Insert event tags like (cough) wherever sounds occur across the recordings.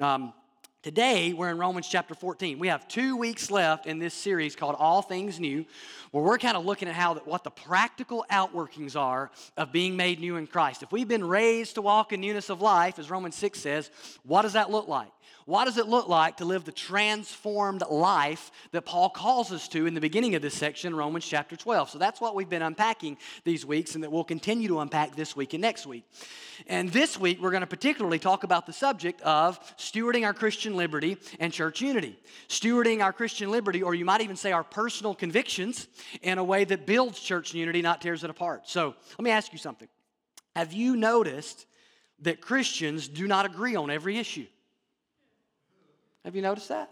Um, Today, we're in Romans chapter 14. We have two weeks left in this series called All Things New, where we're kind of looking at how what the practical outworkings are of being made new in Christ. If we've been raised to walk in newness of life, as Romans 6 says, what does that look like? What does it look like to live the transformed life that Paul calls us to in the beginning of this section, Romans chapter 12? So that's what we've been unpacking these weeks and that we'll continue to unpack this week and next week. And this week, we're going to particularly talk about the subject of stewarding our Christian liberty and church unity. Stewarding our Christian liberty, or you might even say our personal convictions, in a way that builds church unity, not tears it apart. So let me ask you something. Have you noticed that Christians do not agree on every issue? Have you noticed that?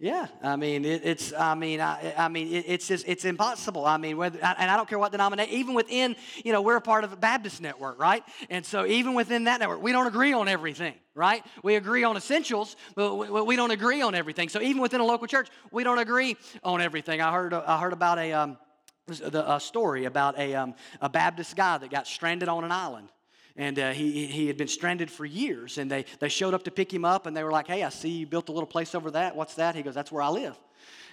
Yeah, I mean, it, it's, I mean, I, I mean, it, it's just, it's impossible. I mean, whether, and I don't care what denomination, even within, you know, we're a part of a Baptist network, right? And so even within that network, we don't agree on everything, right? We agree on essentials, but we, we don't agree on everything. So even within a local church, we don't agree on everything. I heard, I heard about a, um, a story about a, um, a Baptist guy that got stranded on an island and uh, he, he had been stranded for years. And they, they showed up to pick him up, and they were like, Hey, I see you built a little place over that. What's that? He goes, That's where I live.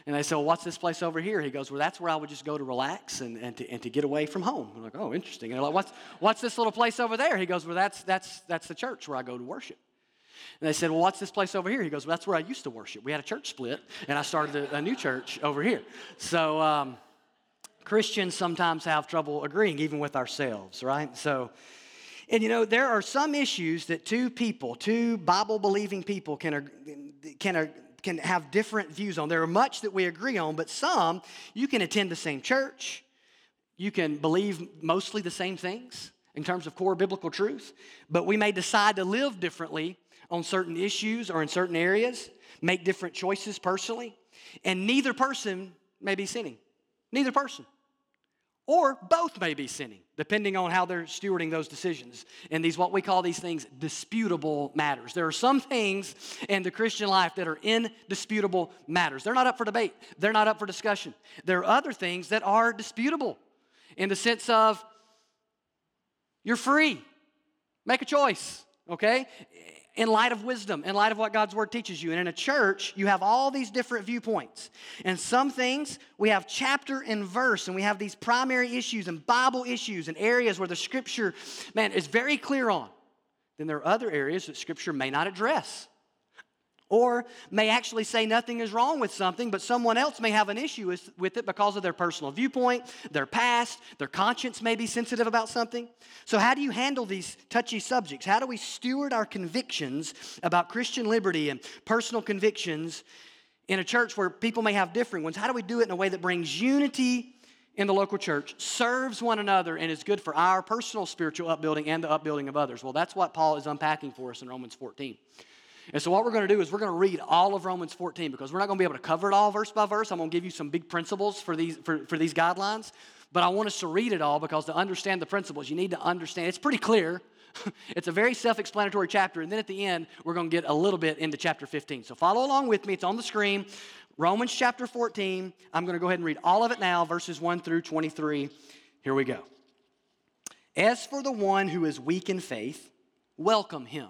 And they said, well, what's this place over here? He goes, well, that's where I would just go to relax and, and, to, and to get away from home. I'm like, oh, interesting. And they're like, what's, what's this little place over there? He goes, well, that's, that's, that's the church where I go to worship. And they said, well, what's this place over here? He goes, well, that's where I used to worship. We had a church split, and I started a, a new church over here. So um, Christians sometimes have trouble agreeing, even with ourselves, right? So and you know, there are some issues that two people, two Bible believing people, can, can, can have different views on. There are much that we agree on, but some you can attend the same church, you can believe mostly the same things in terms of core biblical truth, but we may decide to live differently on certain issues or in certain areas, make different choices personally, and neither person may be sinning. Neither person. Or both may be sinning, depending on how they're stewarding those decisions. And these, what we call these things, disputable matters. There are some things in the Christian life that are indisputable matters. They're not up for debate, they're not up for discussion. There are other things that are disputable in the sense of you're free, make a choice, okay? In light of wisdom, in light of what God's word teaches you. And in a church, you have all these different viewpoints. And some things we have chapter and verse, and we have these primary issues and Bible issues and areas where the scripture, man, is very clear on. Then there are other areas that scripture may not address or may actually say nothing is wrong with something, but someone else may have an issue with, it because of their personal viewpoint, their past, their conscience may be sensitive about something. So, how do you handle these touchy subjects? How do we steward our convictions about Christian liberty and personal convictions in a church where people may have differing ones? How do we do it in a way that brings unity in the local church, serves one another, and is good for our personal spiritual upbuilding and the upbuilding of others? Well, that's what Paul is unpacking for us in Romans 14. And so, what we're going to do is we're going to read all of Romans 14 because we're not going to be able to cover it all verse by verse. I'm going to give you some big principles for these, for, for these guidelines. But I want us to read it all because to understand the principles, you need to understand. It's pretty clear. (laughs) it's a very self explanatory chapter. And then at the end, we're going to get a little bit into chapter 15. So, follow along with me. It's on the screen. Romans chapter 14. I'm going to go ahead and read all of it now, verses 1 through 23. Here we go. As for the one who is weak in faith, welcome him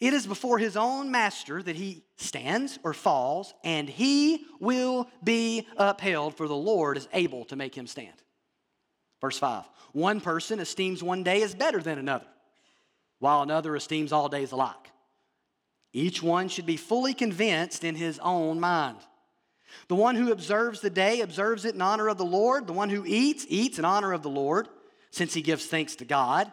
It is before his own master that he stands or falls, and he will be upheld, for the Lord is able to make him stand. Verse 5 One person esteems one day as better than another, while another esteems all days alike. Each one should be fully convinced in his own mind. The one who observes the day observes it in honor of the Lord. The one who eats, eats in honor of the Lord, since he gives thanks to God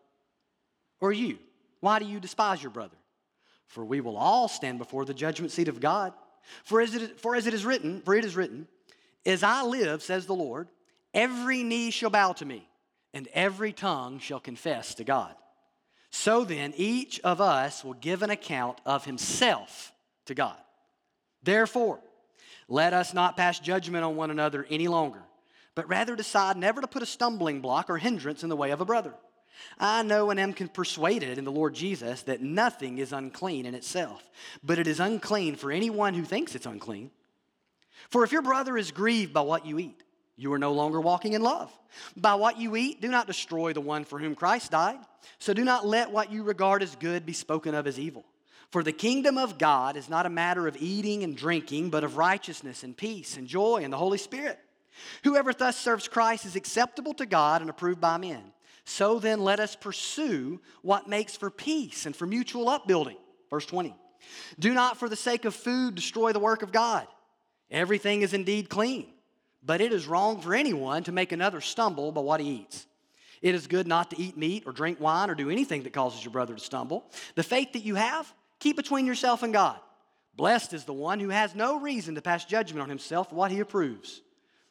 Or you, why do you despise your brother? For we will all stand before the judgment seat of God. For as it, for as it is written, for it is written, as I live, says the Lord, every knee shall bow to me, and every tongue shall confess to God. So then, each of us will give an account of himself to God. Therefore, let us not pass judgment on one another any longer, but rather decide never to put a stumbling block or hindrance in the way of a brother. I know and am persuaded in the Lord Jesus that nothing is unclean in itself, but it is unclean for anyone who thinks it's unclean. For if your brother is grieved by what you eat, you are no longer walking in love. By what you eat, do not destroy the one for whom Christ died. So do not let what you regard as good be spoken of as evil. For the kingdom of God is not a matter of eating and drinking, but of righteousness and peace and joy in the Holy Spirit. Whoever thus serves Christ is acceptable to God and approved by men. So then, let us pursue what makes for peace and for mutual upbuilding. Verse 20. Do not, for the sake of food, destroy the work of God. Everything is indeed clean, but it is wrong for anyone to make another stumble by what he eats. It is good not to eat meat or drink wine or do anything that causes your brother to stumble. The faith that you have, keep between yourself and God. Blessed is the one who has no reason to pass judgment on himself for what he approves.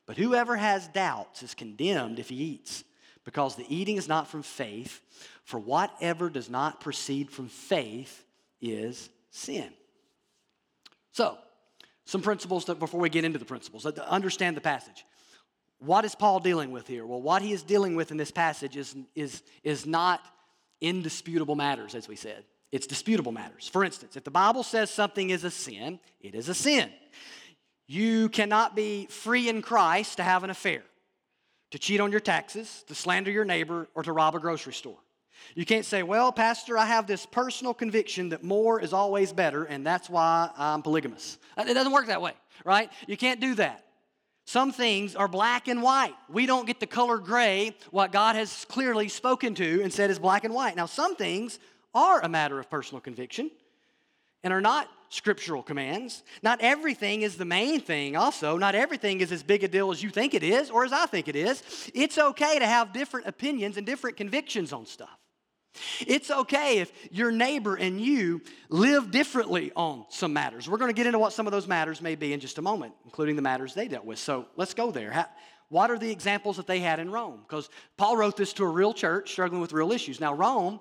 But whoever has doubts is condemned if he eats because the eating is not from faith, for whatever does not proceed from faith is sin. So, some principles that before we get into the principles, understand the passage. What is Paul dealing with here? Well, what he is dealing with in this passage is, is, is not indisputable matters, as we said. It's disputable matters. For instance, if the Bible says something is a sin, it is a sin. You cannot be free in Christ to have an affair to cheat on your taxes, to slander your neighbor, or to rob a grocery store. You can't say, Well, Pastor, I have this personal conviction that more is always better, and that's why I'm polygamous. Uh, it doesn't work that way, right? You can't do that. Some things are black and white. We don't get the color gray, what God has clearly spoken to and said is black and white. Now, some things are a matter of personal conviction and are not scriptural commands. Not everything is the main thing, also. Not everything is as big a deal as you think it is or as I think it is. It's okay to have different opinions and different convictions on stuff. It's okay if your neighbor and you live differently on some matters. We're going to get into what some of those matters may be in just a moment, including the matters they dealt with. So let's go there. what are the examples that they had in Rome? Because Paul wrote this to a real church struggling with real issues. Now, Rome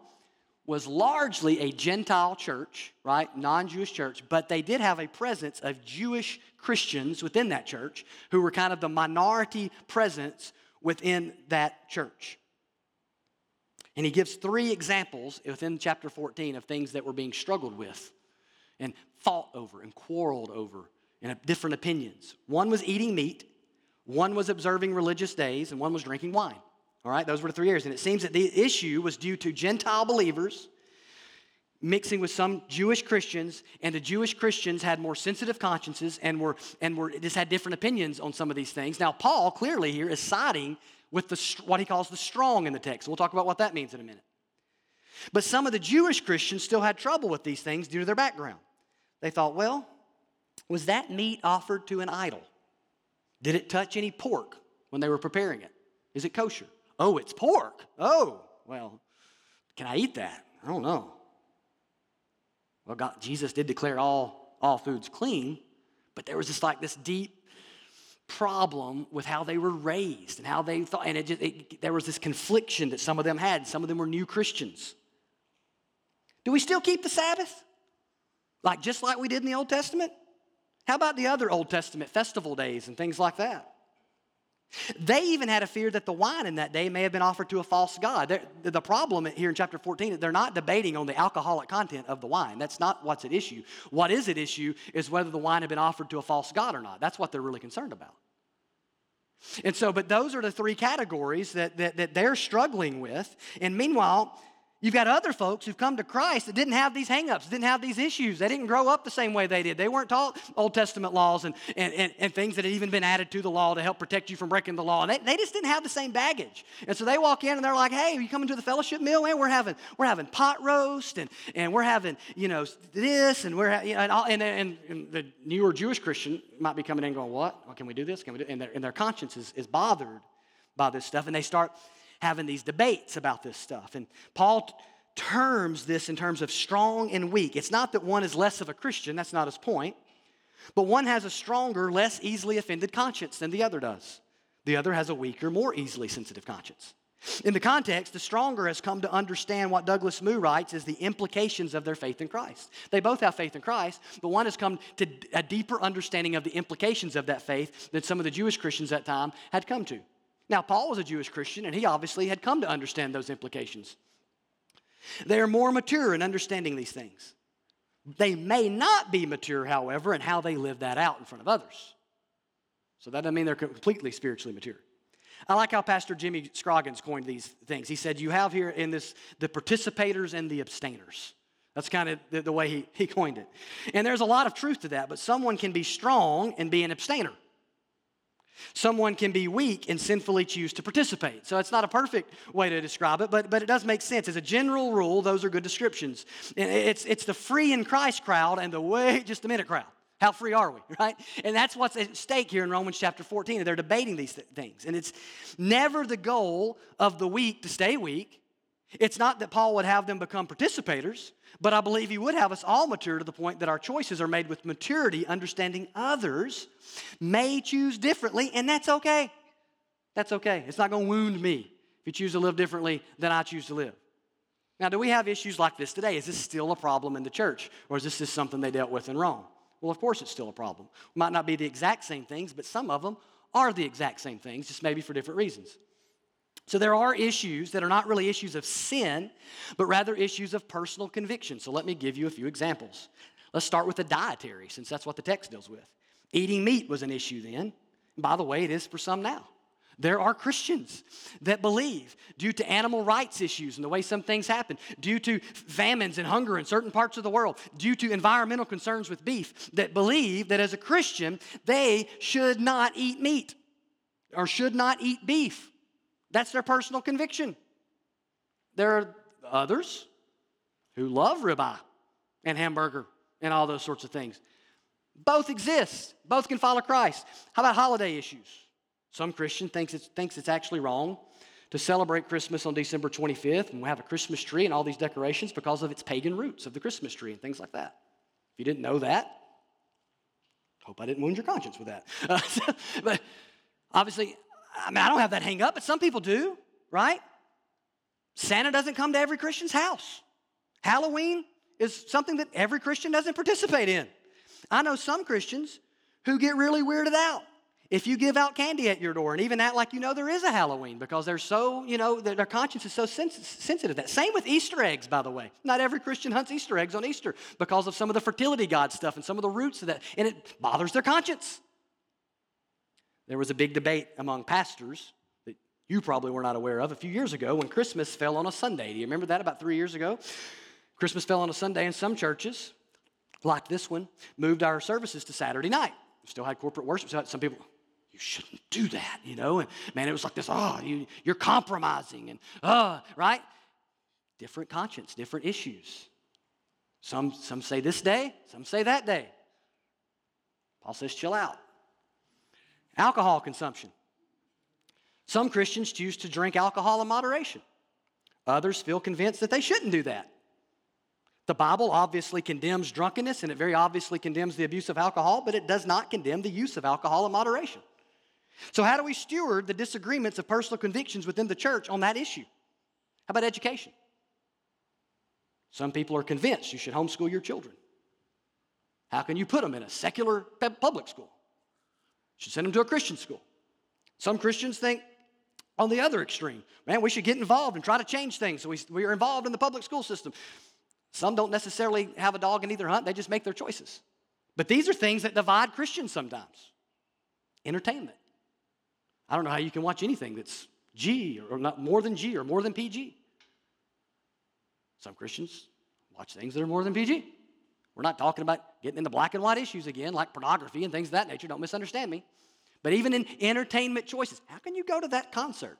was largely a Gentile church, right? Non Jewish church, but they did have a presence of Jewish Christians within that church who were kind of the minority presence within that church. And he gives three examples within chapter 14 of things that were being struggled with and fought over and quarreled over and different opinions. One was eating meat, one was observing religious days, and one was drinking wine. All right, those were the three areas. And it seems that the issue was due to Gentile believers mixing with some Jewish Christians, and the Jewish Christians had more sensitive consciences and were and were just had different opinions on some of these things. Now, Paul clearly here is siding with the what he calls the strong in the text. We'll talk about what that means in a minute. But some of the Jewish Christians still had trouble with these things due to their background. They thought, well, was that meat offered to an idol? Did it touch any pork when they were preparing it? Is it kosher? Oh, it's pork. Oh, well, can I eat that? I don't know. Well, God, Jesus did declare all, all foods clean, but there was just like this deep problem with how they were raised and how they thought, and it just, it, there was this confliction that some of them had. Some of them were new Christians. Do we still keep the Sabbath? Like just like we did in the Old Testament? How about the other Old Testament festival days and things like that? They even had a fear that the wine in that day may have been offered to a false god. They're, the problem here in chapter 14, they're not debating on the alcoholic content of the wine. That's not what's at issue. What is at issue is whether the wine had been offered to a false god or not. That's what they're really concerned about. And so, but those are the three categories that, that, that they're struggling with. And meanwhile, You've got other folks who've come to Christ that didn't have these hangups, didn't have these issues. They didn't grow up the same way they did. They weren't taught Old Testament laws and, and, and, and, things that had even been added to the law to help protect you from breaking the law. And they, they just didn't have the same baggage. And so they walk in and they're like, hey, are you coming to the fellowship meal? Man, we're having, we're having pot roast and, and we're having, you know, this and we're, you know, and, all, and, and, and, the newer Jewish Christian might be coming in going, what? Well, can we do this? Can we do And their, and their conscience is, is bothered by this stuff. And they start having these debates about this stuff. And Paul terms this in terms of strong and weak. It's not that one is less of a Christian, that's not his point, but one has a stronger, less easily offended conscience than the other does. The other has a weaker, more easily sensitive conscience. In the context, the stronger has come to understand what Douglas Moo writes as the implications of their faith in Christ. They both have faith in Christ, but one has come to a deeper understanding of the implications of that faith than some of the Jewish Christians at that time had come to. Now, Paul was a Jewish Christian, and he obviously had come to understand those implications. They are more mature in understanding these things. They may not be mature, however, in how they live that out in front of others. So that doesn't mean they're completely spiritually mature. I like how Pastor Jimmy Scroggins coined these things. He said, You have here in this the participators and the abstainers. That's kind of the, the way he, he coined it. And there's a lot of truth to that, but someone can be strong and be an abstainer. Someone can be weak and sinfully choose to participate. So it's not a perfect way to describe it, but, but it does make sense. As a general rule, those are good descriptions. It's, it's the free in Christ crowd and the wait (laughs) just a minute crowd. How free are we, (laughs) right? And that's what's at stake here in Romans chapter 14. And They're debating these th- things. And it's never the goal of the weak to stay weak. It's not that Paul would have them become participators, but I believe he would have us all mature to the point that our choices are made with maturity, understanding others may choose differently, and that's okay. That's okay. It's not going to wound me if you choose to live differently than I choose to live. Now, do we have issues like this today? Is this still a problem in the church, or is this just something they dealt with in Rome? Well, of course, it's still a problem. It Might not be the exact same things, but some of them are the exact same things, just maybe for different reasons. So there are issues that are not really issues of sin, but rather issues of personal conviction. So let me give you a few examples. Let's start with the dietary, since that's what the text deals with. Eating meat was an issue then. By the way, it is for some now. There are Christians that believe, due to animal rights issues and the way some things happen, due to famines and hunger in certain parts of the world, due to environmental concerns with beef, that believe that as a Christian, they should not eat meat or should not eat beef. That's their personal conviction. There are others who love ribeye and hamburger and all those sorts of things. Both exist, both can follow Christ. How about holiday issues? Some Christian thinks it's, thinks it's actually wrong to celebrate Christmas on December 25th and we have a Christmas tree and all these decorations because of its pagan roots of the Christmas tree and things like that. If you didn't know that, hope I didn't wound your conscience with that. (laughs) But obviously, I mean, I don't have that hang up, but some people do, right? Santa doesn't come to every Christian's house. Halloween is something that every Christian doesn't participate in. I know some Christians who get really weirded out if you give out candy at your door and even act like you know there is a Halloween because they're so, you know, their, conscience is so sens- sensitive that. Same with Easter eggs, by the way. Not every Christian hunts Easter eggs on Easter because of some of the fertility god stuff and some of the roots of that, and it bothers their conscience. There was a big debate among pastors that you probably were not aware of a few years ago when Christmas fell on a Sunday. Do you remember that about three years ago? Christmas fell on a Sunday, and some churches, like this one, moved our services to Saturday night. We still had corporate worship. So some people, you shouldn't do that, you know? And man, it was like this, oh, you, you're compromising, and uh, right? Different conscience, different issues. Some, some say this day, some say that day. Paul says, chill out. Alcohol consumption. Some Christians choose to drink alcohol in moderation. Others feel convinced that they shouldn't do that. The Bible obviously condemns drunkenness and it very obviously condemns the abuse of alcohol, but it does not condemn the use of alcohol in moderation. So, how do we steward the disagreements of personal convictions within the church on that issue? How about education? Some people are convinced you should homeschool your children. How can you put them in a secular public school? Should send them to a Christian school. Some Christians think on the other extreme, man, we should get involved and try to change things. So we, we are involved in the public school system. Some don't necessarily have a dog in either hunt, they just make their choices. But these are things that divide Christians sometimes. Entertainment. I don't know how you can watch anything that's G or not more than G or more than PG. Some Christians watch things that are more than PG. We're not talking about getting into black and white issues again, like pornography and things of that nature. Don't misunderstand me. But even in entertainment choices, how can you go to that concert?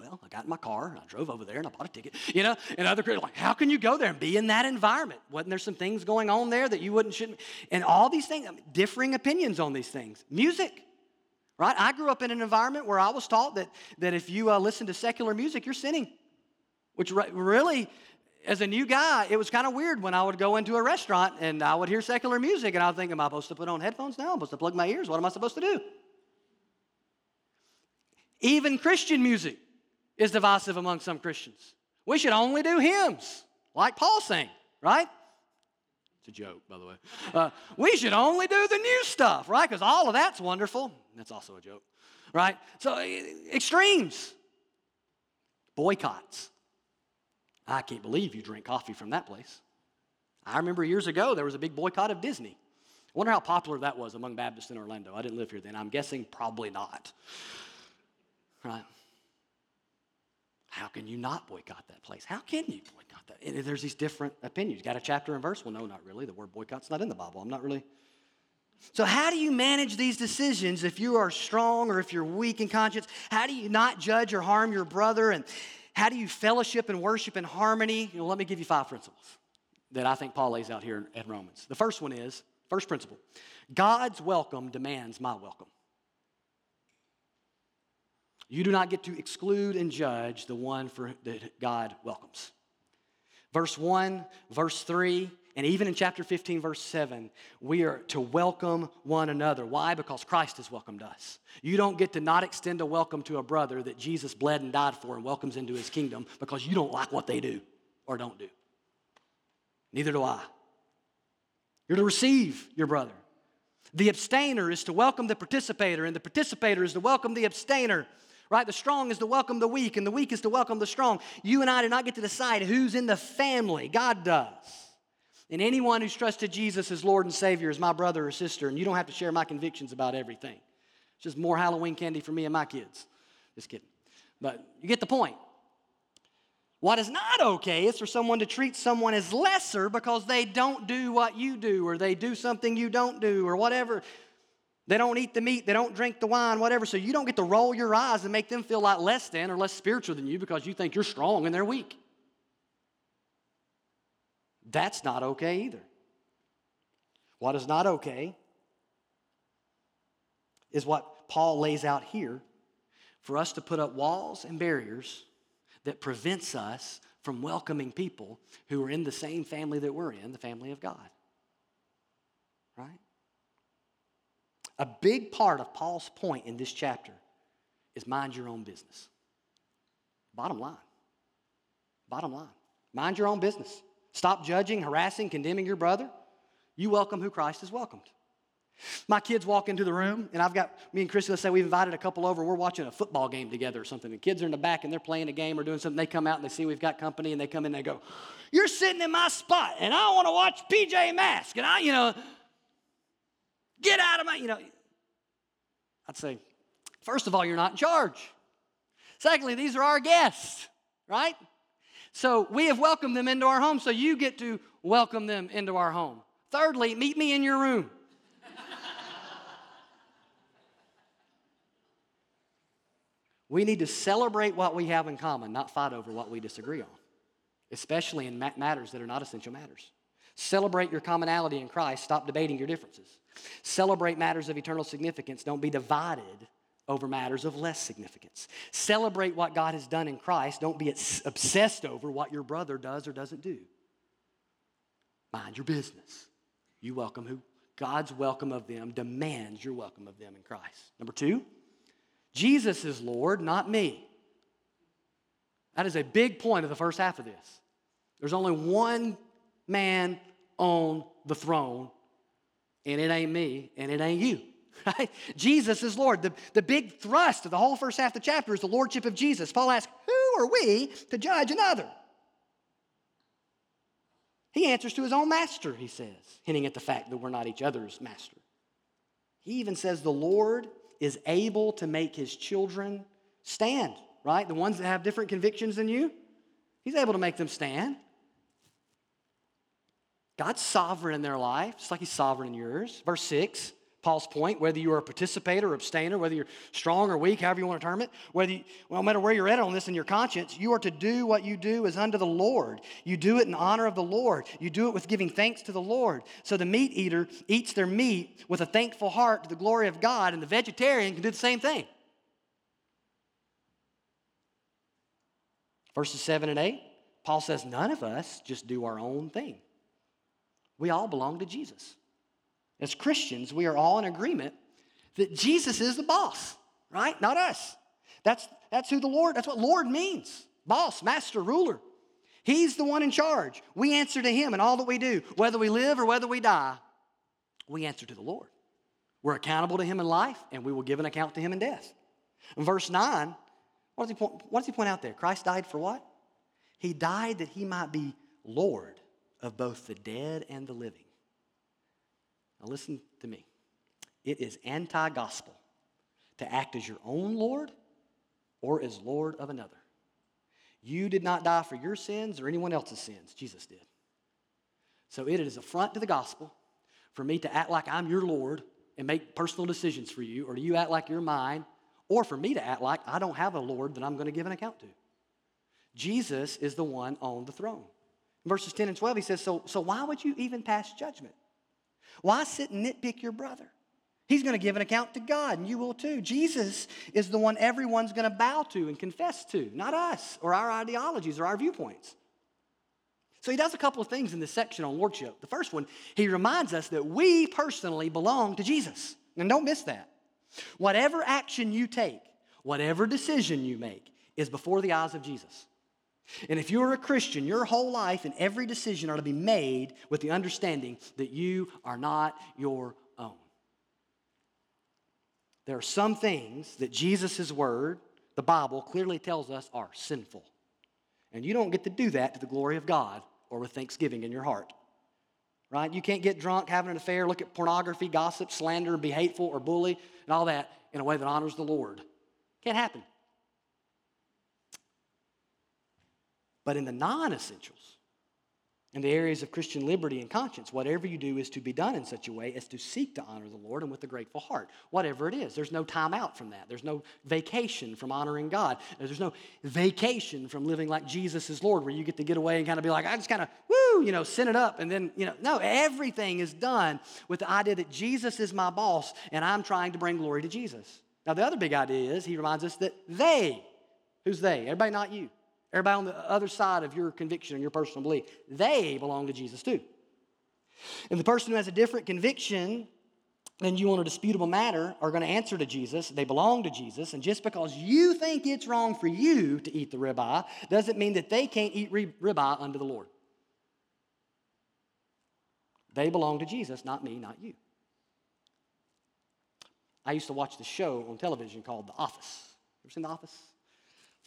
Well, I got in my car and I drove over there and I bought a ticket. You know, and other Christians like, how can you go there and be in that environment? Wasn't there some things going on there that you wouldn't shouldn't? And all these things, differing opinions on these things. Music. Right? I grew up in an environment where I was taught that, that if you uh, listen to secular music, you're sinning. Which re- really, as a new guy, it was kind of weird when I would go into a restaurant and I would hear secular music and I would think, Am I supposed to put on headphones now? I'm supposed to plug my ears? What am I supposed to do? Even Christian music is divisive among some Christians. We should only do hymns, like Paul sang, right? It's a joke, by the way. Uh, we should only do the new stuff, right? Because all of that's wonderful. That's also a joke, right? So, extremes, boycotts. I can't believe you drink coffee from that place. I remember years ago there was a big boycott of Disney. I wonder how popular that was among Baptists in Orlando. I didn't live here then. I'm guessing probably not. Right? How can you not boycott that place? How can you boycott that? And there's these different opinions. Got a chapter and verse? Well, no, not really. The word boycott's not in the Bible. I'm not really. So, how do you manage these decisions if you are strong or if you're weak in conscience? How do you not judge or harm your brother? And how do you fellowship and worship in harmony? You know, let me give you five principles that I think Paul lays out here in Romans. The first one is first principle God's welcome demands my welcome. You do not get to exclude and judge the one for, that God welcomes. Verse 1, verse 3, and even in chapter 15, verse 7, we are to welcome one another. Why? Because Christ has welcomed us. You don't get to not extend a welcome to a brother that Jesus bled and died for and welcomes into his kingdom because you don't like what they do or don't do. Neither do I. You're to receive your brother. The abstainer is to welcome the participator, and the participator is to welcome the abstainer. Right? The strong is to welcome the weak, and the weak is to welcome the strong. You and I do not get to decide who's in the family. God does. And anyone who's trusted Jesus as Lord and Savior is my brother or sister, and you don't have to share my convictions about everything. It's just more Halloween candy for me and my kids. Just kidding. But you get the point. What is not okay is for someone to treat someone as lesser because they don't do what you do, or they do something you don't do, or whatever. They don't eat the meat, they don't drink the wine, whatever. So you don't get to roll your eyes and make them feel like less than or less spiritual than you because you think you're strong and they're weak. That's not okay either. What is not okay is what Paul lays out here for us to put up walls and barriers that prevents us from welcoming people who are in the same family that we're in, the family of God. Right? A big part of Paul's point in this chapter is mind your own business. Bottom line. Bottom line. Mind your own business. Stop judging, harassing, condemning your brother. You welcome who Christ has welcomed. My kids walk into the room, and I've got me and Chrissy, let's say we've invited a couple over. We're watching a football game together or something. The kids are in the back and they're playing a game or doing something. They come out and they see we've got company, and they come in and they go, You're sitting in my spot, and I want to watch PJ Mask. And I, you know, get out of my, you know. I'd say, First of all, you're not in charge. Secondly, these are our guests, right? So we have welcomed them into our home, so you get to welcome them into our home. Thirdly, meet me in your room. we need to celebrate what we have in common, not fight over what we disagree on, especially in matters that are not essential matters. Celebrate your commonality in Christ, stop debating your differences. Celebrate matters of eternal significance, don't be divided over matters of less significance. Celebrate what God has done in Christ. Don't be obsessed over what your brother does or doesn't do. Mind your business. You welcome who? God's welcome of them demands your welcome of them in Christ. Number two, Jesus is Lord, not me. That is a big point of the first half of this. There's only one man on the throne, and it ain't me, and it ain't you. Right? Jesus is Lord. The, the big thrust of the whole first half of the chapter is the lordship of Jesus. Paul asks, Who are we to judge another? He answers to his own master, he says, hinting at the fact that we're not each other's master. He even says the Lord is able to make his children stand, right? The ones that have different convictions than you, he's able to make them stand. God's sovereign in their life, just like he's sovereign in yours. Verse 6 Paul's point, whether you are a participator or abstainer, whether you're strong or weak, however you want to term it, whether you, well, no matter where you're at on this in your conscience, you are to do what you do as unto the Lord. You do it in honor of the Lord. You do it with giving thanks to the Lord. So the meat eater eats their meat with a thankful heart to the glory of God, and the vegetarian can do the same thing. Verses 7 and 8, Paul says, None of us just do our own thing. We all belong to Jesus. As Christians, we are all in agreement that Jesus is the boss, right? Not us. That's, that's who the Lord, that's what Lord means boss, master, ruler. He's the one in charge. We answer to Him in all that we do, whether we live or whether we die. We answer to the Lord. We're accountable to Him in life, and we will give an account to Him in death. In verse 9, what does, he point, what does he point out there? Christ died for what? He died that He might be Lord of both the dead and the living. Now, listen to me. It is anti gospel to act as your own Lord or as Lord of another. You did not die for your sins or anyone else's sins, Jesus did. So it is affront to the gospel for me to act like I'm your Lord and make personal decisions for you, or do you act like you're mine, or for me to act like I don't have a Lord that I'm going to give an account to. Jesus is the one on the throne. Verses 10 and 12, he says, So, so why would you even pass judgment? Why sit and nitpick your brother? He's going to give an account to God, and you will too. Jesus is the one everyone's going to bow to and confess to, not us or our ideologies or our viewpoints. So he does a couple of things in this section on lordship. The first one, he reminds us that we personally belong to Jesus. And don't miss that. Whatever action you take, whatever decision you make, is before the eyes of Jesus. And if you're a Christian, your whole life and every decision are to be made with the understanding that you are not your own. There are some things that Jesus' word, the Bible, clearly tells us are sinful. And you don't get to do that to the glory of God or with thanksgiving in your heart. Right? You can't get drunk, have an affair, look at pornography, gossip, slander, be hateful or bully, and all that in a way that honors the Lord. Can't happen. But in the non essentials, in the areas of Christian liberty and conscience, whatever you do is to be done in such a way as to seek to honor the Lord and with a grateful heart. Whatever it is, there's no time out from that. There's no vacation from honoring God. There's no vacation from living like Jesus is Lord, where you get to get away and kind of be like, I just kind of, woo, you know, send it up. And then, you know, no, everything is done with the idea that Jesus is my boss and I'm trying to bring glory to Jesus. Now, the other big idea is he reminds us that they, who's they? Everybody, not you. Everybody on the other side of your conviction and your personal belief, they belong to Jesus too. And the person who has a different conviction than you on a disputable matter are going to answer to Jesus. They belong to Jesus. And just because you think it's wrong for you to eat the ribeye doesn't mean that they can't eat ribeye unto the Lord. They belong to Jesus, not me, not you. I used to watch the show on television called The Office. Ever seen The Office?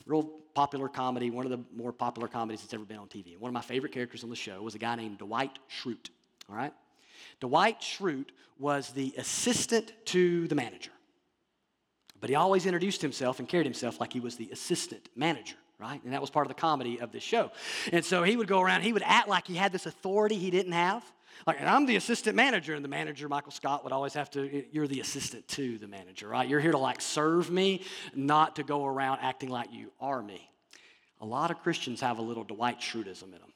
Real popular comedy, one of the more popular comedies that's ever been on TV. One of my favorite characters on the show was a guy named Dwight Schrute. All right? Dwight Schrute was the assistant to the manager. But he always introduced himself and carried himself like he was the assistant manager, right? And that was part of the comedy of this show. And so he would go around, he would act like he had this authority he didn't have. Like, and I'm the assistant manager, and the manager, Michael Scott, would always have to, you're the assistant to the manager, right? You're here to like serve me, not to go around acting like you are me. A lot of Christians have a little Dwight Schruteism in them.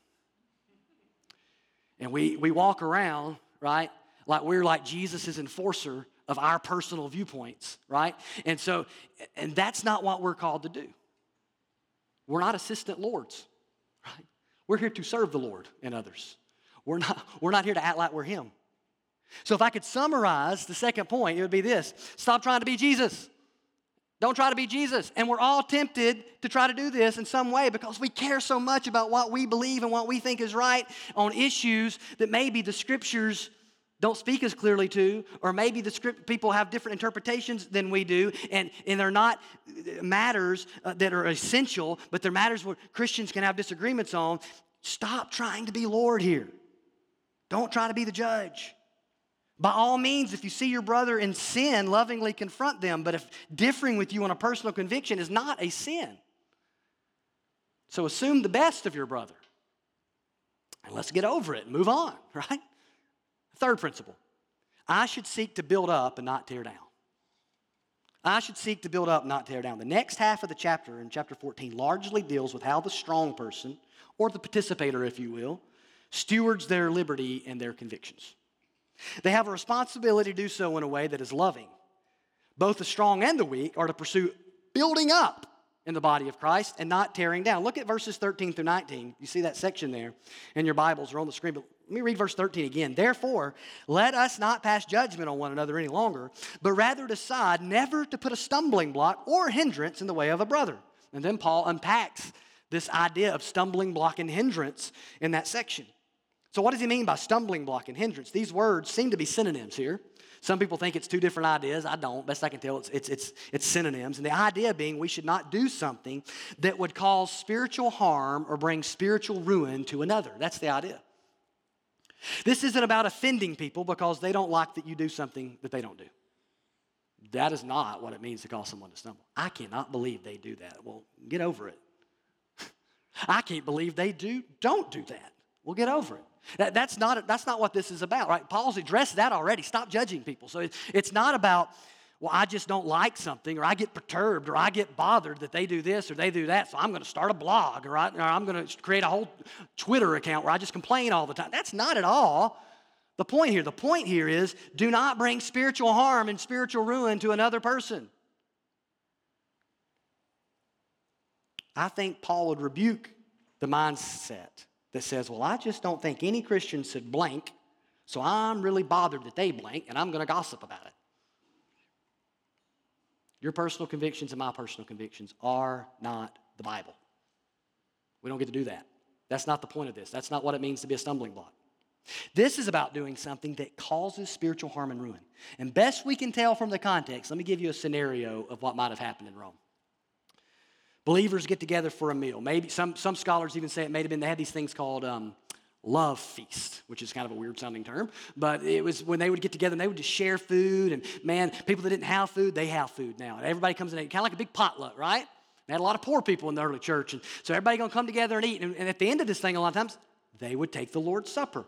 And we, we walk around, right, like we're like Jesus' enforcer of our personal viewpoints, right? And so, and that's not what we're called to do. We're not assistant lords, right? We're here to serve the Lord and others. We're not, (laughs) we're not here to act like we're Him. So, if I could summarize the second point, it would be this stop trying to be Jesus. Don't try to be Jesus. And we're all tempted to try to do this in some way because we care so much about what we believe and what we think is right on issues that maybe the scriptures don't speak as clearly to, or maybe the script people have different interpretations than we do, and, and they're not matters uh, that are essential, but they're matters where Christians can have disagreements on. Stop trying to be Lord here. Don't try to be the judge. By all means, if you see your brother in sin, lovingly confront them. But if differing with you on a personal conviction is not a sin, so assume the best of your brother. And let's get over it and move on, (laughs) right? Third principle I should seek to build up and not tear down. I should seek to build up, not tear down. The next half of the chapter, in chapter 14, largely deals with how the strong person, or the participator, if you will, stewards their liberty and their convictions. They have a responsibility to do so in a way that is loving. Both the strong and the weak are to pursue building up in the body of Christ and not tearing down. Look at verses 13 through 19. You see that section there in your Bibles or on the screen. But let me read verse 13 again. Therefore, let us not pass judgment on one another any longer, but rather decide never to put a stumbling block or hindrance in the way of a brother. And then Paul unpacks this idea of stumbling block and hindrance in that section. So, what does he mean by stumbling block and hindrance? These words seem to be synonyms here. Some people think it's two different ideas. I don't. Best I can tell, it's, it's, it's, it's synonyms. And the idea being we should not do something that would cause spiritual harm or bring spiritual ruin to another. That's the idea. This isn't about offending people because they don't like that you do something that they don't do. That is not what it means to cause someone to stumble. I cannot believe they do that. Well, get over it. (laughs) I can't believe they do don't do that. We'll get over it. That, that's, not, that's not what this is about, right? Paul's addressed that already. Stop judging people. So it, it's not about, well, I just don't like something, or I get perturbed, or I get bothered that they do this or they do that, so I'm going to start a blog, I, or I'm going to create a whole Twitter account where I just complain all the time. That's not at all the point here. The point here is do not bring spiritual harm and spiritual ruin to another person. I think Paul would rebuke the mindset that says, Well, I just don't think any Christian should blank, so I'm really bothered that they blank, and I'm going to gossip about it. Your personal convictions and my personal convictions are not the Bible. We don't get to do that. That's not the point of this. That's not what it means to be a stumbling block. This is about doing something that causes spiritual harm and ruin. And best we can tell from the context, let me give you a scenario of what might have happened in Rome. Believers get together for a meal. Maybe some, some scholars even say it may have been they had these things called um, love feast, which is kind of a weird sounding term. But it was when they would get together and they would just share food. And man, people that didn't have food, they have food now. And everybody comes in, kind of like a big potluck, right? They had a lot of poor people in the early church. And so everybody gonna come together and eat. And, and at the end of this thing, a lot of times, they would take the Lord's Supper.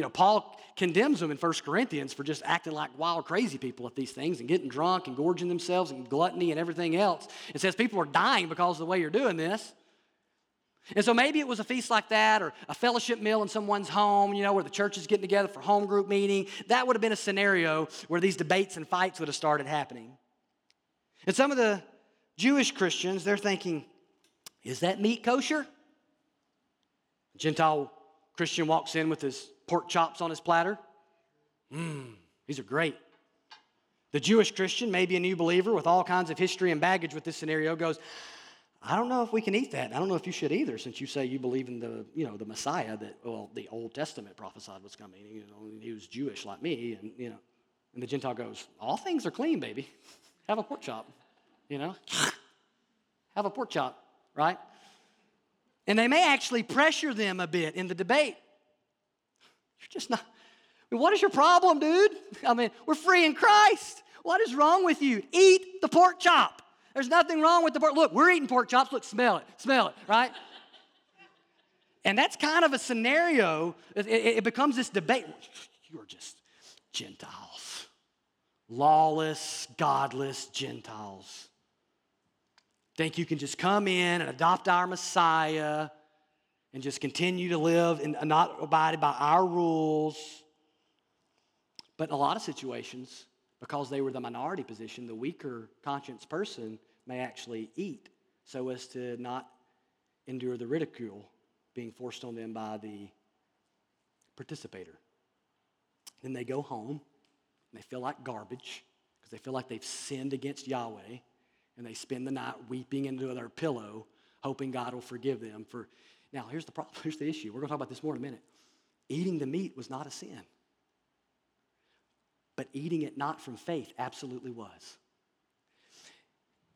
You know, Paul condemns them in 1 Corinthians for just acting like wild, crazy people at these things and getting drunk and gorging themselves and gluttony and everything else. It says people are dying because of the way you're doing this. And so maybe it was a feast like that or a fellowship meal in someone's home, you know, where the church is getting together for home group meeting. That would have been a scenario where these debates and fights would have started happening. And some of the Jewish Christians, they're thinking, is that meat kosher? Gentile Christian walks in with his pork chops on his platter. Mmm, these are great. The Jewish Christian, maybe a new believer with all kinds of history and baggage with this scenario, goes, I don't know if we can eat that. I don't know if you should either, since you say you believe in the, you know, the Messiah that, well, the Old Testament prophesied was coming. You know, he was Jewish like me, and you know, and the Gentile goes, all things are clean, baby. Have a pork chop, you know, (laughs) have a pork chop, right? And they may actually pressure them a bit in the debate. You're just not. I mean, what is your problem, dude? (laughs) I mean, we're free in Christ. What is wrong with you? Eat the pork chop. There's nothing wrong with the pork. Look, we're eating pork chops. Look, smell it. Smell it, right? (laughs) and that's kind of a scenario. It, it, it becomes this debate. (laughs) You are just Gentiles, lawless, godless Gentiles. Think you can just come in and adopt our Messiah and just continue to live and not abide by our rules. But in a lot of situations, because they were the minority position, the weaker conscience person may actually eat so as to not endure the ridicule being forced on them by the participator. Then they go home and they feel like garbage because they feel like they've sinned against Yahweh and they spend the night weeping into their pillow hoping God will forgive them for now, here's the problem. (laughs) Here's the issue. We're going to talk about this more in a minute. Eating the meat was not a sin, but eating it not from faith absolutely was.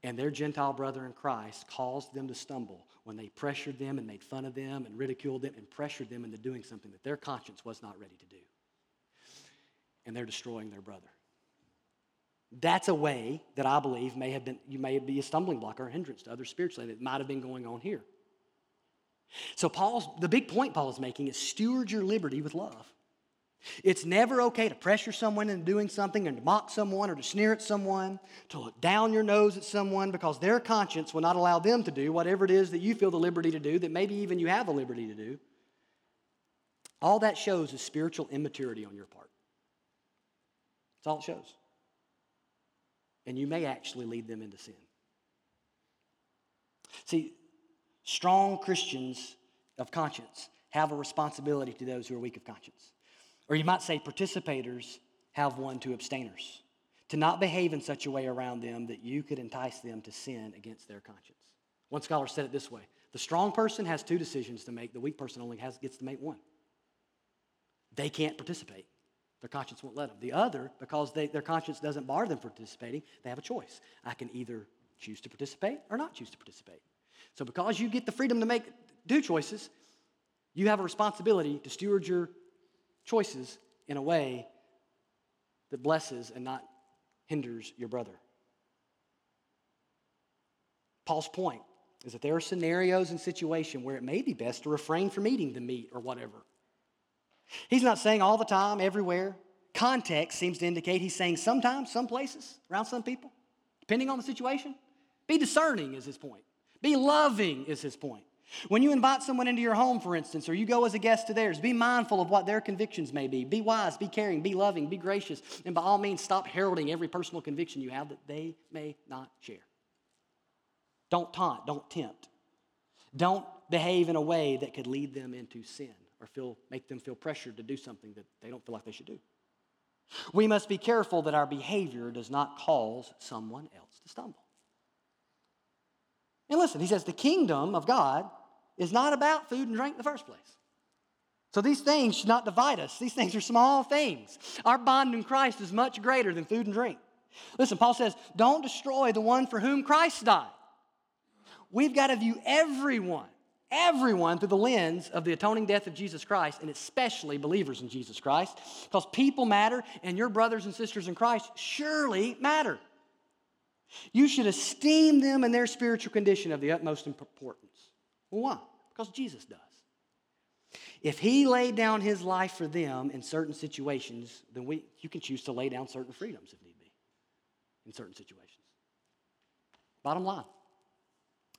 And their Gentile brother in Christ caused them to stumble when they pressured them and made fun of them and ridiculed them and pressured them into doing something that their conscience was not ready to do. And they're destroying their brother. That's a way that I believe may have been, you may be a stumbling block or a hindrance to others spiritually that might have been going on here. So Paul's the big point Paul is making is steward your liberty with love. It's never okay to pressure someone into doing something and to mock someone or to sneer at someone, to look down your nose at someone because their conscience will not allow them to do whatever it is that you feel the liberty to do, that maybe even you have the liberty to do. All that shows is spiritual immaturity on your part. That's all it shows. And you may actually lead them into sin. See, strong Christians of conscience have a responsibility to those who are weak of conscience. Or you might say participators have one to abstainers, to not behave in such a way around them that you could entice them to sin against their conscience. One scholar said it this way the strong person has two decisions to make, the weak person only has, gets to make one. They can't participate. Their conscience won't let them. The other, because they, their conscience doesn't bar them from participating, they have a choice. I can either choose to participate or not choose to participate. So, because you get the freedom to make do choices, you have a responsibility to steward your choices in a way that blesses and not hinders your brother. Paul's point is that there are scenarios and situations where it may be best to refrain from eating the meat or whatever. He's not saying all the time, everywhere. Context seems to indicate he's saying sometimes, some places, around some people, depending on the situation. Be discerning is his point. Be loving is his point. When you invite someone into your home, for instance, or you go as a guest to theirs, be mindful of what their convictions may be. Be wise, be caring, be loving, be gracious, and by all means, stop heralding every personal conviction you have that they may not share. Don't taunt, don't tempt. Don't behave in a way that could lead them into sin or feel, make them feel pressured to do something that they don't feel like they should do. We must be careful that our behavior does not cause someone else to stumble. And listen, he says the kingdom of God is not about food and drink in the first place. So these things should not divide us. These things are small things. Our bond in Christ is much greater than food and drink. Listen, Paul says, don't destroy the one for whom Christ died. We've got to view everyone, everyone through the lens of the atoning death of Jesus Christ, and especially believers in Jesus Christ, because people matter, and your brothers and sisters in Christ surely matter. You should esteem them and their spiritual condition of the utmost importance. Why? Because Jesus does. If he laid down his life for them in certain situations, then we, you can choose to lay down certain freedoms if need be in certain situations. Bottom line,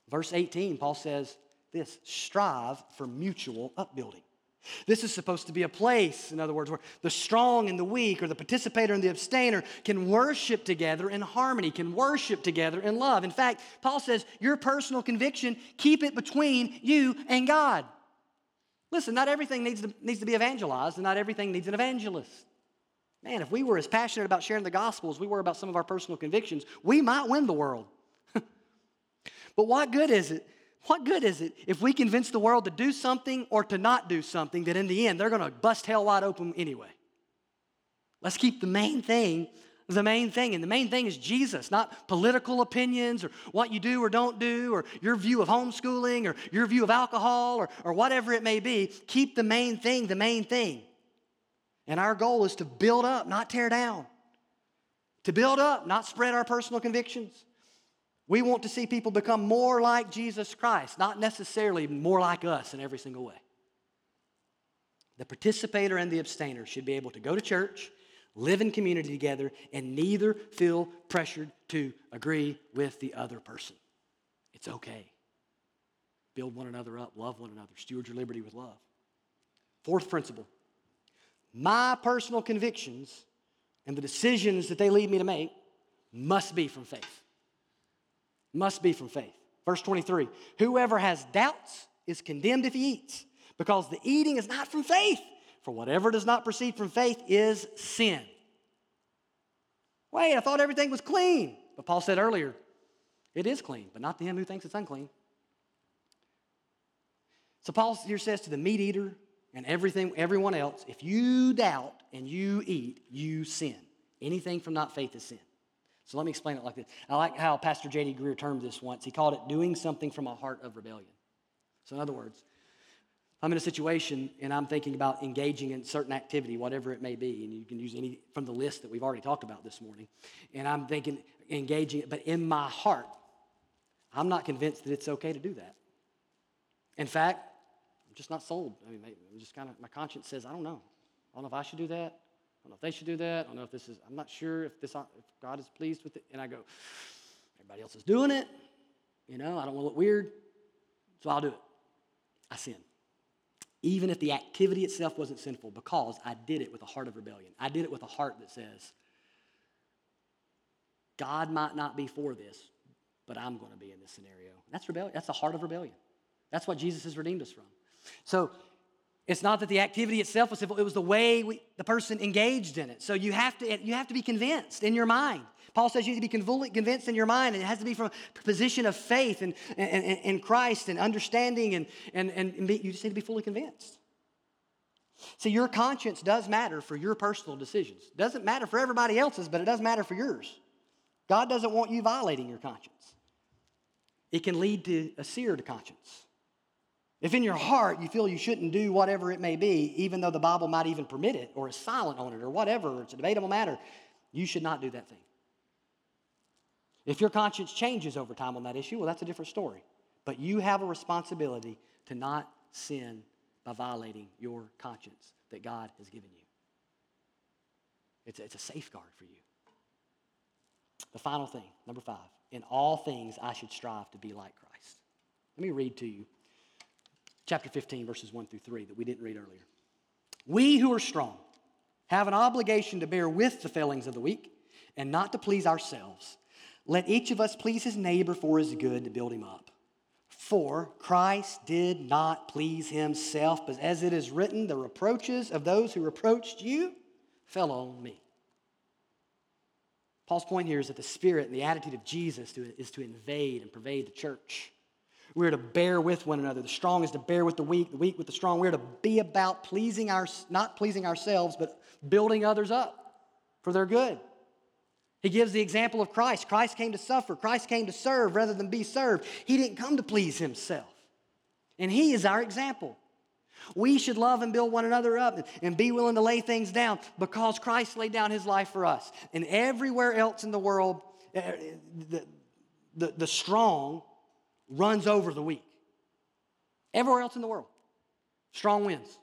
verse 18, Paul says this strive for mutual upbuilding. This is supposed to be a place, in other words, where the strong and the weak, or the participator and the abstainer, can worship together in harmony, can worship together in love. In fact, Paul says, Your personal conviction, keep it between you and God. Listen, not everything needs to, needs to be evangelized, and not everything needs an evangelist. Man, if we were as passionate about sharing the gospel as we were about some of our personal convictions, we might win the world. (laughs) but what good is it what good is it if we convince the world to do something or to not do something that in the end they're going to bust hell wide open anyway? Let's keep the main thing the main thing. And the main thing is Jesus, not political opinions or what you do or don't do or your view of homeschooling or your view of alcohol or, or whatever it may be. Keep the main thing the main thing. And our goal is to build up, not tear down. To build up, not spread our personal convictions. We want to see people become more like Jesus Christ, not necessarily more like us in every single way. The participator and the abstainer should be able to go to church, live in community together, and neither feel pressured to agree with the other person. It's okay. Build one another up, love one another, steward your liberty with love. Fourth principle my personal convictions and the decisions that they lead me to make must be from faith must be from faith. Verse 23 Whoever has doubts is condemned if he eats, because the eating is not from faith. For whatever does not proceed from faith is sin. Wait, I thought everything was clean. But Paul said earlier, it is clean, but not to him who thinks it's unclean. So Paul here says to the meat eater and everything, everyone else, if you doubt and you eat, you sin. Anything from not faith is sin. So let me explain it like this. I like how Pastor J.D. Greear termed this once. He called it doing something from a heart of rebellion. So, in other words, I'm in a situation and I'm thinking about engaging in certain activity, whatever it may be, and you can use any from the list that we've already talked about this morning. And I'm thinking engaging it, but in my heart, I'm not convinced that it's okay to do that. In fact, I'm just not sold. I mean, just kind of, my conscience says, I don't know. I don't know if I should do that. I don't know if they should do that. I don't know if this is, I'm not sure if, this, if God is pleased with it. And I go, everybody else is doing it. You know, I don't want to look weird, so I'll do it. I sin. Even if the activity itself wasn't sinful, because I did it with a heart of rebellion. I did it with a heart that says, God might not be for this, but I'm going to be in this scenario. That's rebellion. That's the heart of rebellion. That's what Jesus has redeemed us from. So it's not that the activity itself was sinful, it was the way we, the person engaged in it. So you have, to, you have to be convinced in your mind. Paul says you need to be convinced in your mind, and it has to be from a position of faith and in Christ and understanding, and, and, and be, you just need to be fully convinced. See, your conscience does matter for your personal decisions. It doesn't matter for everybody else's, but it does matter for yours. God doesn't want you violating your conscience. It can lead to a seared conscience. If in your heart you feel you shouldn't do whatever it may be, even though the Bible might even permit it or is silent on it or whatever, or it's a debatable matter, you should not do that thing. If your conscience changes over time on that issue, well, that's a different story. But you have a responsibility to not sin by violating your conscience that God has given you. It's it's a safeguard for you. The final thing, number five, in all things I should strive to be like Christ. Let me read to you chapter 15, verses 1 through 3 that we didn't read earlier. We who are strong have an obligation to bear with the failings of the weak and not to please ourselves. Let each of us please his neighbor for his good to build him up. For Christ did not please himself, but as it is written, the reproaches of those who reproached you fell on me. Paul's point here is that the spirit and the attitude of Jesus is to invade and pervade the church. We're to bear with one another. The strong is to bear with the weak, the weak with the strong. We're to be about pleasing our, not pleasing ourselves, but building others up for their good. He gives the example of Christ. Christ came to suffer, Christ came to serve rather than be served. He didn't come to please himself. And he is our example. We should love and build one another up and be willing to lay things down because Christ laid down his life for us. And everywhere else in the world, eh, the, the, the strong runs over the weak. Everywhere else in the world, strong winds,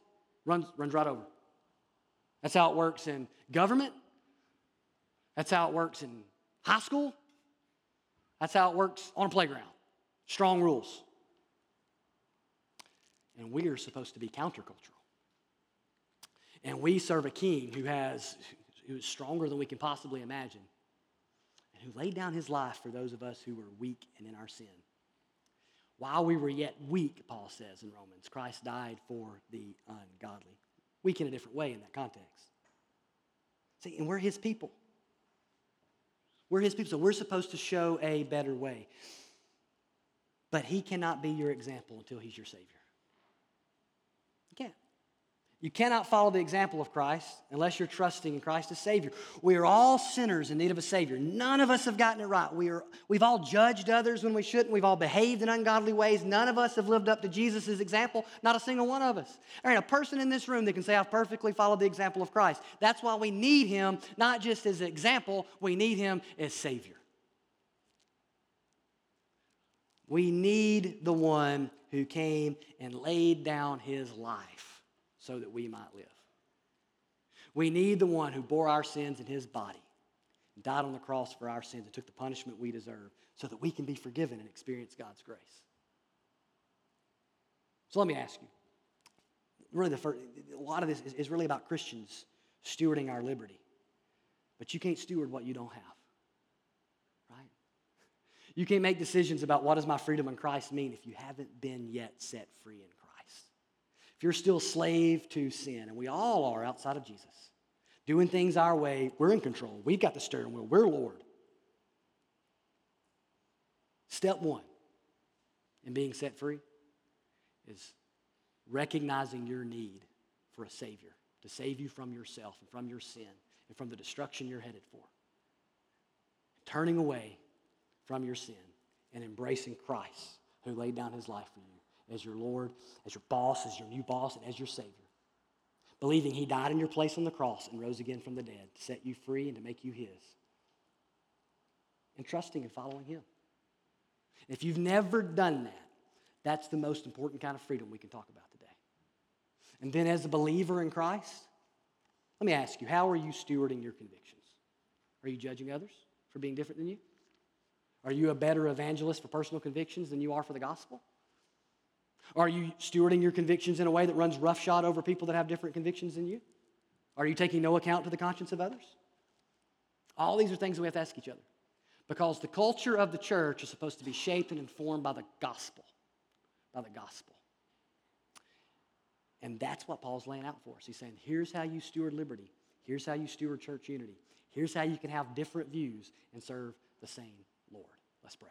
runs, runs right over. That's how it works in government. That's how it works in high school. That's how it works on a playground. Strong rules. And we are supposed to be countercultural. And we serve a king who has who is stronger than we can possibly imagine, and who laid down his life for those of us who were weak and in our sin. While we were yet weak, Paul says in Romans, Christ died for the ungodly. Weak in a different way in that context. See, and we're his people. We're his people, so we're supposed to show a better way. But he cannot be your example until he's your Savior. You cannot follow the example of Christ unless you're trusting in Christ as Savior. We are all sinners in need of a Savior. None of us have gotten it right. We are, we've all judged others when we shouldn't. We've all behaved in ungodly ways. None of us have lived up to Jesus' example. Not a single one of us. There ain't a person in this room that can say, I've perfectly followed the example of Christ. That's why we need Him, not just as an example, we need Him as Savior. We need the one who came and laid down His life so that we might live. We need the one who bore our sins in his body, died on the cross for our sins, and took the punishment we deserve so that we can be forgiven and experience God's grace. So let me ask you. Really, the first, a lot of this is, is really about Christians stewarding our liberty. But you can't steward what you don't have. Right? You can't make decisions about what does my freedom in Christ mean if you haven't been yet set free in Christ. You're still slave to sin, and we all are outside of Jesus, doing things our way, we're in control. We've got the steering wheel. We're Lord. Step one in being set free is recognizing your need for a Savior to save you from yourself and from your sin and from the destruction you're headed for. Turning away from your sin and embracing Christ who laid down his life for you as your Lord, as your boss, as your new boss, and as your Savior. Believing He died in your place on the cross and rose again from the dead to set you free and to make you His. And trusting and following Him. If you've never done that, that's the most important kind of freedom we can talk about today. And then, as a believer in Christ, Let me ask you, how are you stewarding your convictions? Are you judging others for being different than you? Are you a better evangelist for personal convictions than you are for the gospel? Are you stewarding your convictions in a way that runs roughshod over people that have different convictions than you? Are you taking no account to the conscience of others? All these are things we have to ask each other. Because the culture of the church is supposed to be shaped and informed by the gospel. By the gospel. And that's what Paul's laying out for us. He's saying, here's how you steward liberty. Here's how you steward church unity. Here's how you can have different views and serve the same Lord. Let's pray.